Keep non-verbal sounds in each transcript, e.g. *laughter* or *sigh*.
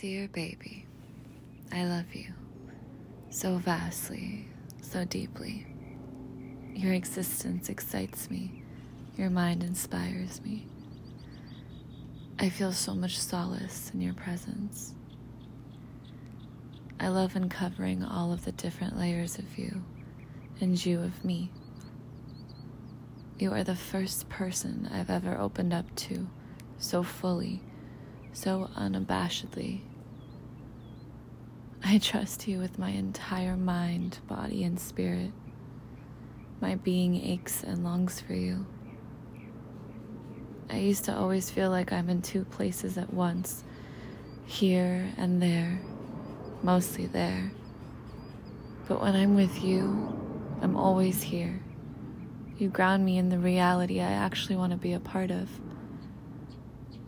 Dear baby, I love you so vastly, so deeply. Your existence excites me, your mind inspires me. I feel so much solace in your presence. I love uncovering all of the different layers of you and you of me. You are the first person I've ever opened up to so fully, so unabashedly. I trust you with my entire mind, body, and spirit. My being aches and longs for you. I used to always feel like I'm in two places at once, here and there, mostly there. But when I'm with you, I'm always here. You ground me in the reality I actually want to be a part of.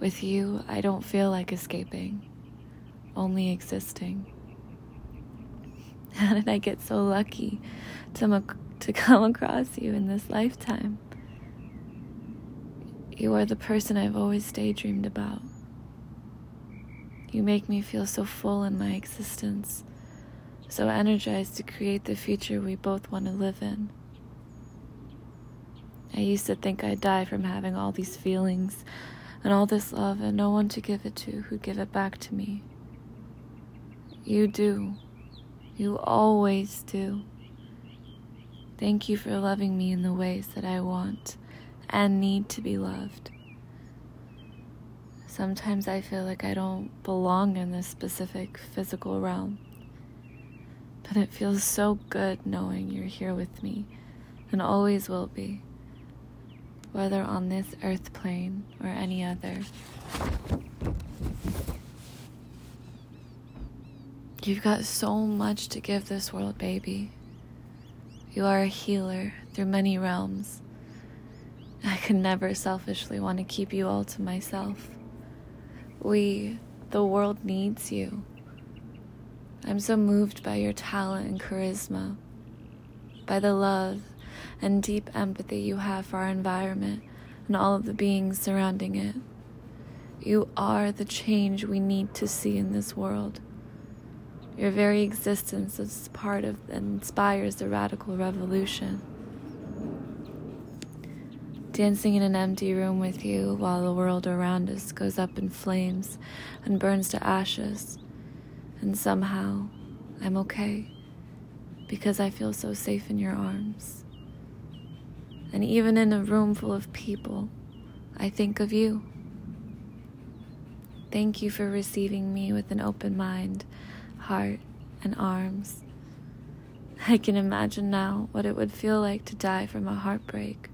With you, I don't feel like escaping, only existing. *laughs* How did I get so lucky to, to come across you in this lifetime? You are the person I've always daydreamed about. You make me feel so full in my existence so energized to create the future we both want to live in. I used to think I'd die from having all these feelings and all this love and no one to give it to who'd give it back to me. You do. You always do. Thank you for loving me in the ways that I want and need to be loved. Sometimes I feel like I don't belong in this specific physical realm. But it feels so good knowing you're here with me and always will be, whether on this earth plane or any other. You've got so much to give this world, baby. You are a healer through many realms. I could never selfishly want to keep you all to myself. We, the world, needs you. I'm so moved by your talent and charisma, by the love and deep empathy you have for our environment and all of the beings surrounding it. You are the change we need to see in this world. Your very existence is part of and inspires the radical revolution. Dancing in an empty room with you while the world around us goes up in flames and burns to ashes and somehow I'm okay because I feel so safe in your arms. And even in a room full of people, I think of you. Thank you for receiving me with an open mind, heart, and arms. I can imagine now what it would feel like to die from a heartbreak.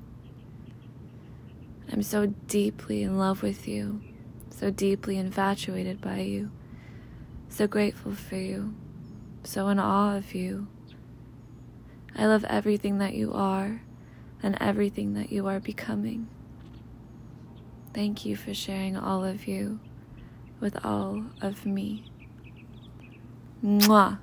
I'm so deeply in love with you, so deeply infatuated by you so grateful for you, so in awe of you. I love everything that you are and everything that you are becoming. Thank you for sharing all of you with all of me. Mwah.